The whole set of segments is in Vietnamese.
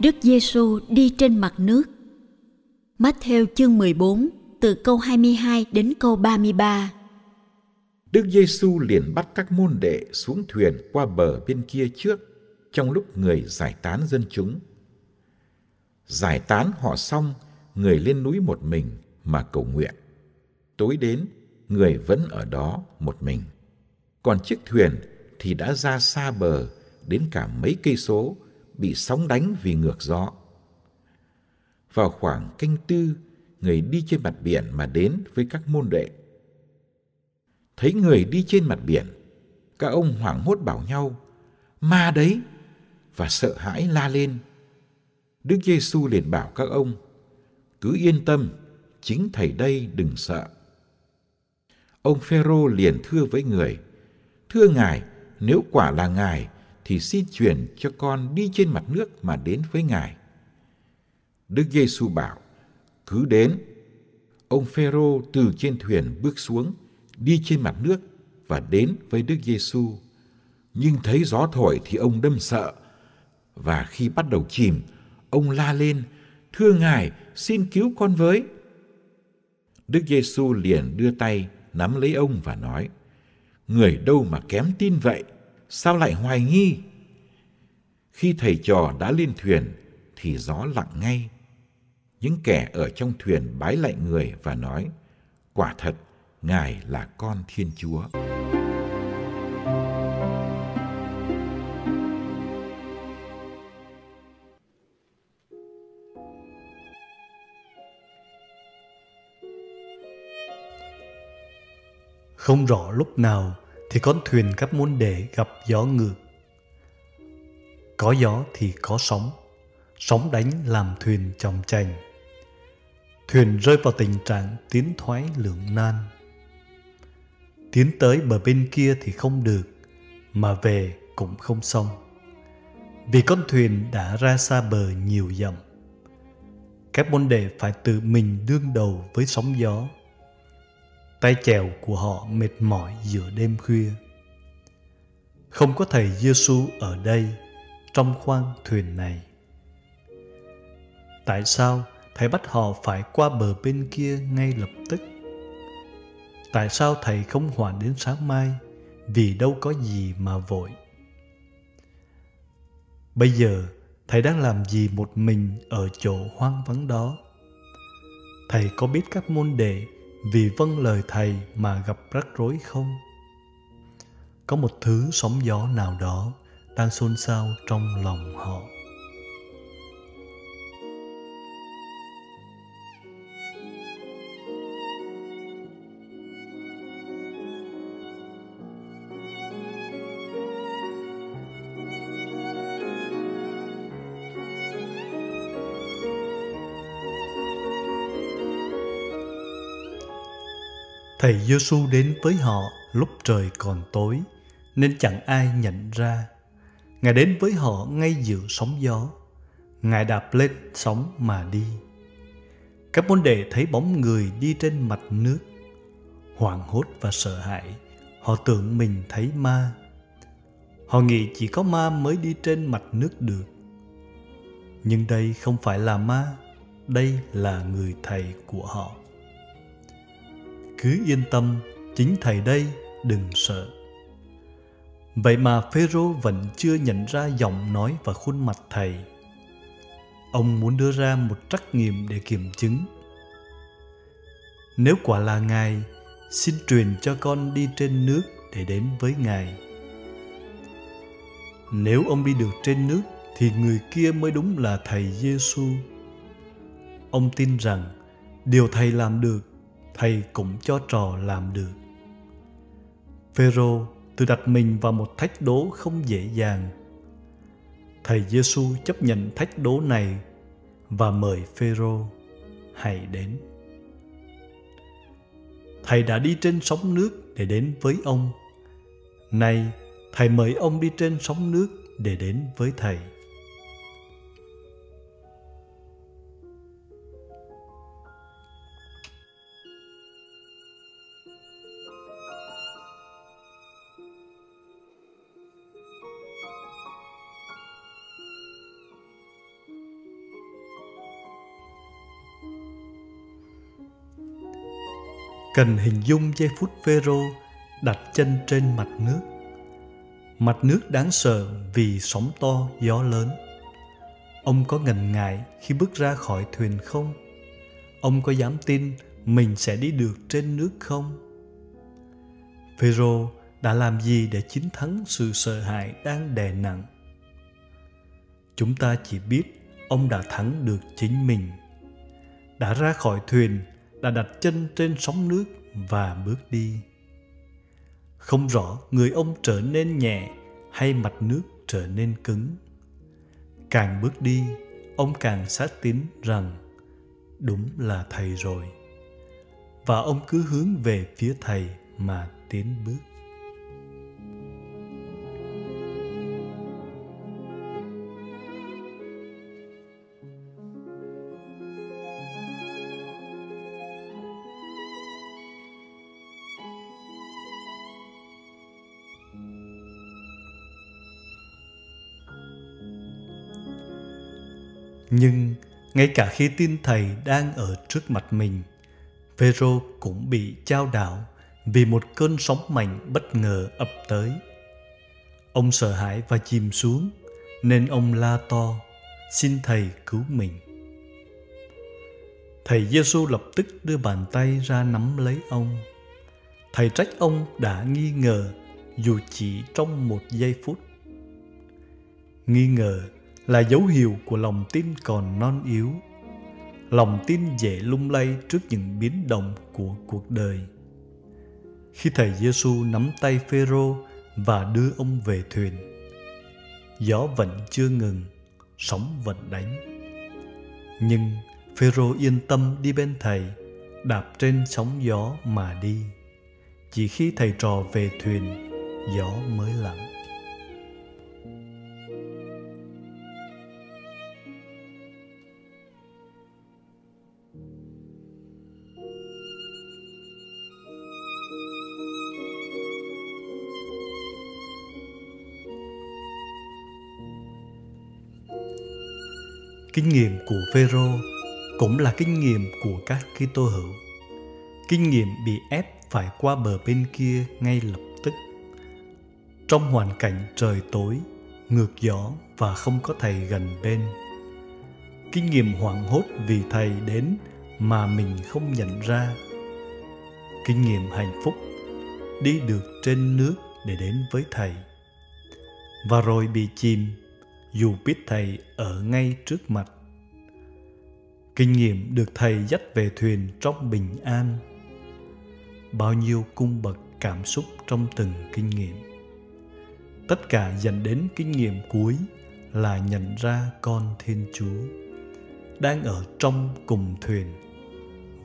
Đức Giêsu đi trên mặt nước. Matthew chương 14 từ câu 22 đến câu 33. Đức Giêsu liền bắt các môn đệ xuống thuyền qua bờ bên kia trước trong lúc người giải tán dân chúng. Giải tán họ xong, người lên núi một mình mà cầu nguyện. Tối đến, người vẫn ở đó một mình. Còn chiếc thuyền thì đã ra xa bờ đến cả mấy cây số bị sóng đánh vì ngược gió. Vào khoảng canh tư, người đi trên mặt biển mà đến với các môn đệ. Thấy người đi trên mặt biển, các ông hoảng hốt bảo nhau, ma đấy, và sợ hãi la lên. Đức Giêsu liền bảo các ông, cứ yên tâm, chính thầy đây đừng sợ. Ông Phêrô liền thưa với người, thưa ngài, nếu quả là ngài thì xin truyền cho con đi trên mặt nước mà đến với Ngài. Đức Giêsu bảo, cứ đến. Ông Phêrô từ trên thuyền bước xuống, đi trên mặt nước và đến với Đức Giêsu. Nhưng thấy gió thổi thì ông đâm sợ. Và khi bắt đầu chìm, ông la lên, "Thưa Ngài, xin cứu con với." Đức Giêsu liền đưa tay nắm lấy ông và nói: "Người đâu mà kém tin vậy?" Sao lại hoài nghi? Khi thầy trò đã lên thuyền thì gió lặng ngay. Những kẻ ở trong thuyền bái lại người và nói, quả thật, Ngài là con Thiên Chúa. Không rõ lúc nào thì con thuyền các môn đệ gặp gió ngược. Có gió thì có sóng, sóng đánh làm thuyền chồng chành. Thuyền rơi vào tình trạng tiến thoái lưỡng nan. Tiến tới bờ bên kia thì không được, mà về cũng không xong. Vì con thuyền đã ra xa bờ nhiều dặm. Các môn đệ phải tự mình đương đầu với sóng gió tay chèo của họ mệt mỏi giữa đêm khuya. Không có thầy Giêsu ở đây trong khoang thuyền này. Tại sao thầy bắt họ phải qua bờ bên kia ngay lập tức? Tại sao thầy không hoàn đến sáng mai vì đâu có gì mà vội? Bây giờ, thầy đang làm gì một mình ở chỗ hoang vắng đó? Thầy có biết các môn đệ vì vâng lời thầy mà gặp rắc rối không? Có một thứ sóng gió nào đó đang xôn xao trong lòng họ. Thầy Giêsu đến với họ lúc trời còn tối nên chẳng ai nhận ra. Ngài đến với họ ngay giữa sóng gió. Ngài đạp lên sóng mà đi. Các môn đệ thấy bóng người đi trên mặt nước. Hoảng hốt và sợ hãi, họ tưởng mình thấy ma. Họ nghĩ chỉ có ma mới đi trên mặt nước được. Nhưng đây không phải là ma, đây là người thầy của họ cứ yên tâm chính thầy đây đừng sợ. Vậy mà phêrô vẫn chưa nhận ra giọng nói và khuôn mặt thầy. Ông muốn đưa ra một trắc nghiệm để kiểm chứng. Nếu quả là ngài xin truyền cho con đi trên nước để đến với ngài. Nếu ông đi được trên nước thì người kia mới đúng là thầy Giêsu. Ông tin rằng điều thầy làm được, thầy cũng cho trò làm được. Phêrô tự đặt mình vào một thách đố không dễ dàng. Thầy Giêsu chấp nhận thách đố này và mời Phêrô hãy đến. Thầy đã đi trên sóng nước để đến với ông. Nay, thầy mời ông đi trên sóng nước để đến với thầy. Cần hình dung giây phút Phêrô đặt chân trên mặt nước. Mặt nước đáng sợ vì sóng to, gió lớn. Ông có ngần ngại khi bước ra khỏi thuyền không? Ông có dám tin mình sẽ đi được trên nước không? Phêrô đã làm gì để chiến thắng sự sợ hãi đang đè nặng? Chúng ta chỉ biết ông đã thắng được chính mình. Đã ra khỏi thuyền đã đặt chân trên sóng nước và bước đi. Không rõ người ông trở nên nhẹ hay mặt nước trở nên cứng. Càng bước đi, ông càng xác tín rằng, đúng là thầy rồi. Và ông cứ hướng về phía thầy mà tiến bước. Nhưng ngay cả khi tin thầy đang ở trước mặt mình, Vero cũng bị trao đảo vì một cơn sóng mạnh bất ngờ ập tới. Ông sợ hãi và chìm xuống, nên ông la to, xin thầy cứu mình. Thầy Giêsu lập tức đưa bàn tay ra nắm lấy ông. Thầy trách ông đã nghi ngờ dù chỉ trong một giây phút. Nghi ngờ là dấu hiệu của lòng tin còn non yếu, lòng tin dễ lung lay trước những biến động của cuộc đời. Khi thầy Giêsu nắm tay Phêrô và đưa ông về thuyền, gió vẫn chưa ngừng, sóng vẫn đánh. Nhưng Phêrô yên tâm đi bên thầy, đạp trên sóng gió mà đi. Chỉ khi thầy trò về thuyền, gió mới lặng. Kinh nghiệm của Phêrô cũng là kinh nghiệm của các Kitô hữu. Kinh nghiệm bị ép phải qua bờ bên kia ngay lập tức. Trong hoàn cảnh trời tối, ngược gió và không có thầy gần bên. Kinh nghiệm hoảng hốt vì thầy đến mà mình không nhận ra. Kinh nghiệm hạnh phúc đi được trên nước để đến với thầy. Và rồi bị chìm dù biết thầy ở ngay trước mặt. Kinh nghiệm được thầy dắt về thuyền trong bình an. Bao nhiêu cung bậc cảm xúc trong từng kinh nghiệm. Tất cả dẫn đến kinh nghiệm cuối là nhận ra con thiên chúa đang ở trong cùng thuyền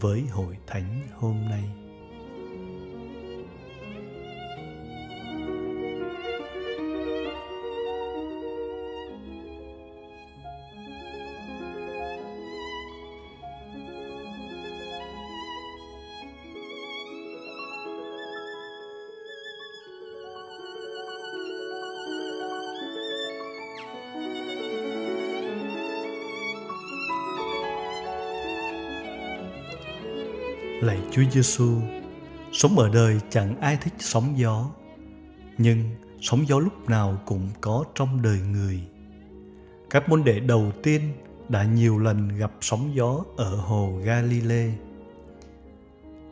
với hội thánh hôm nay. Lạy Chúa Giêsu, sống ở đời chẳng ai thích sóng gió, nhưng sóng gió lúc nào cũng có trong đời người. Các môn đệ đầu tiên đã nhiều lần gặp sóng gió ở hồ Galilee.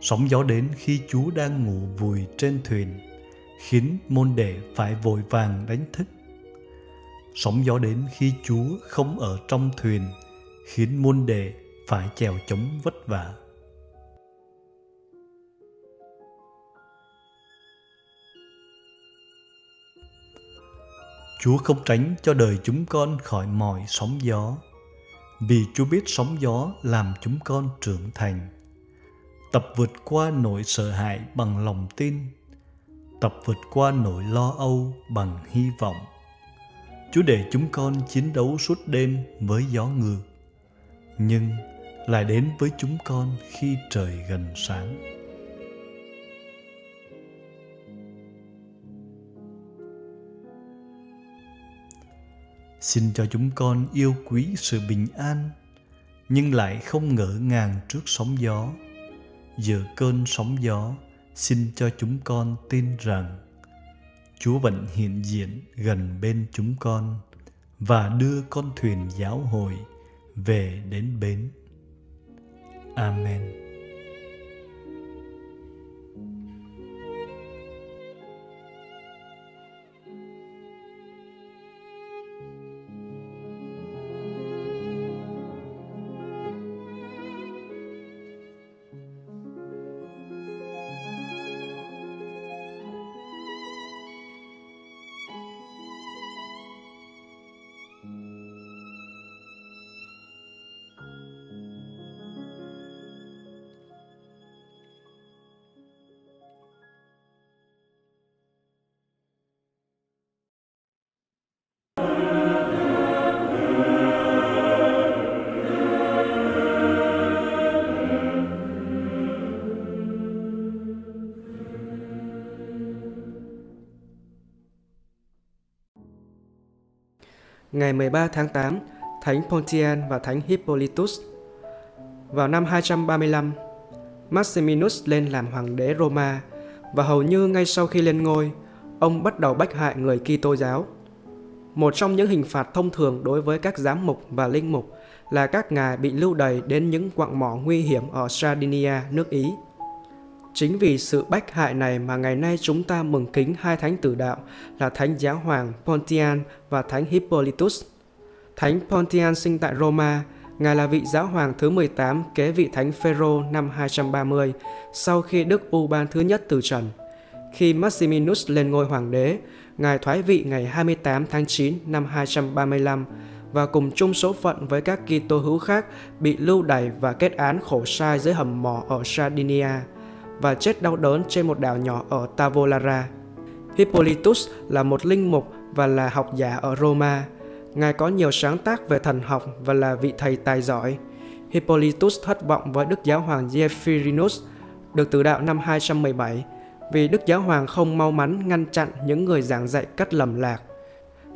Sóng gió đến khi Chúa đang ngủ vùi trên thuyền, khiến môn đệ phải vội vàng đánh thức. Sóng gió đến khi Chúa không ở trong thuyền, khiến môn đệ phải chèo chống vất vả. Chúa không tránh cho đời chúng con khỏi mọi sóng gió, vì Chúa biết sóng gió làm chúng con trưởng thành. Tập vượt qua nỗi sợ hãi bằng lòng tin, tập vượt qua nỗi lo âu bằng hy vọng. Chúa để chúng con chiến đấu suốt đêm với gió ngược, nhưng lại đến với chúng con khi trời gần sáng. Xin cho chúng con yêu quý sự bình an, nhưng lại không ngỡ ngàng trước sóng gió. Giữa cơn sóng gió, xin cho chúng con tin rằng Chúa vẫn hiện diện gần bên chúng con và đưa con thuyền giáo hội về đến bến. Amen. Ngày 13 tháng 8, Thánh Pontian và Thánh Hippolytus. Vào năm 235, Maximinus lên làm hoàng đế Roma và hầu như ngay sau khi lên ngôi, ông bắt đầu bách hại người Kitô giáo. Một trong những hình phạt thông thường đối với các giám mục và linh mục là các ngài bị lưu đày đến những quặng mỏ nguy hiểm ở Sardinia, nước Ý. Chính vì sự bách hại này mà ngày nay chúng ta mừng kính hai thánh tử đạo là Thánh Giáo Hoàng Pontian và Thánh Hippolytus. Thánh Pontian sinh tại Roma, Ngài là vị giáo hoàng thứ 18 kế vị Thánh Phêrô năm 230 sau khi Đức Uban thứ nhất từ trần. Khi Maximinus lên ngôi hoàng đế, Ngài thoái vị ngày 28 tháng 9 năm 235 và cùng chung số phận với các Kitô hữu khác bị lưu đày và kết án khổ sai dưới hầm mỏ ở Sardinia và chết đau đớn trên một đảo nhỏ ở Tavolara. Hippolytus là một linh mục và là học giả ở Roma. Ngài có nhiều sáng tác về thần học và là vị thầy tài giỏi. Hippolytus thất vọng với Đức Giáo hoàng Zephyrinus, được tử đạo năm 217, vì Đức Giáo hoàng không mau mắn ngăn chặn những người giảng dạy cắt lầm lạc.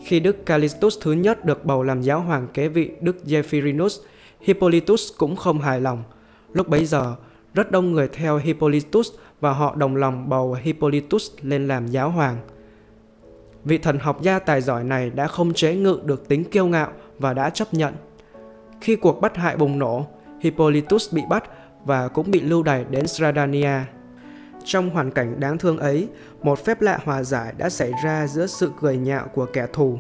Khi Đức Callistus thứ nhất được bầu làm giáo hoàng kế vị Đức Zephyrinus, Hippolytus cũng không hài lòng. Lúc bấy giờ, rất đông người theo Hippolytus và họ đồng lòng bầu Hippolytus lên làm giáo hoàng. Vị thần học gia tài giỏi này đã không chế ngự được tính kiêu ngạo và đã chấp nhận. Khi cuộc bắt hại bùng nổ, Hippolytus bị bắt và cũng bị lưu đày đến Stradania. Trong hoàn cảnh đáng thương ấy, một phép lạ hòa giải đã xảy ra giữa sự cười nhạo của kẻ thù.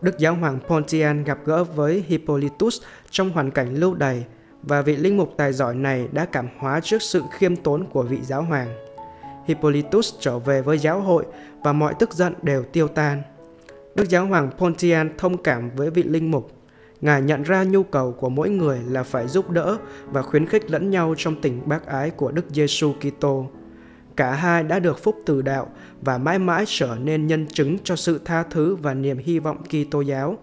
Đức giáo hoàng Pontian gặp gỡ với Hippolytus trong hoàn cảnh lưu đày và vị linh mục tài giỏi này đã cảm hóa trước sự khiêm tốn của vị giáo hoàng. Hippolytus trở về với giáo hội và mọi tức giận đều tiêu tan. Đức giáo hoàng Pontian thông cảm với vị linh mục. Ngài nhận ra nhu cầu của mỗi người là phải giúp đỡ và khuyến khích lẫn nhau trong tình bác ái của Đức Giêsu Kitô. Cả hai đã được phúc từ đạo và mãi mãi trở nên nhân chứng cho sự tha thứ và niềm hy vọng Kitô giáo.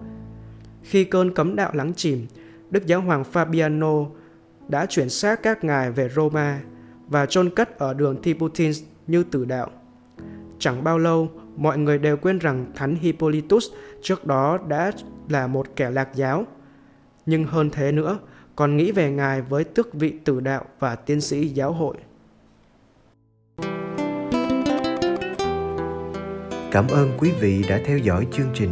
Khi cơn cấm đạo lắng chìm, Đức Giáo hoàng Fabiano đã chuyển xác các ngài về Roma và chôn cất ở đường Tiburtin như tử đạo. Chẳng bao lâu, mọi người đều quên rằng Thánh Hippolytus trước đó đã là một kẻ lạc giáo. Nhưng hơn thế nữa, còn nghĩ về ngài với tước vị tử đạo và tiến sĩ giáo hội. Cảm ơn quý vị đã theo dõi chương trình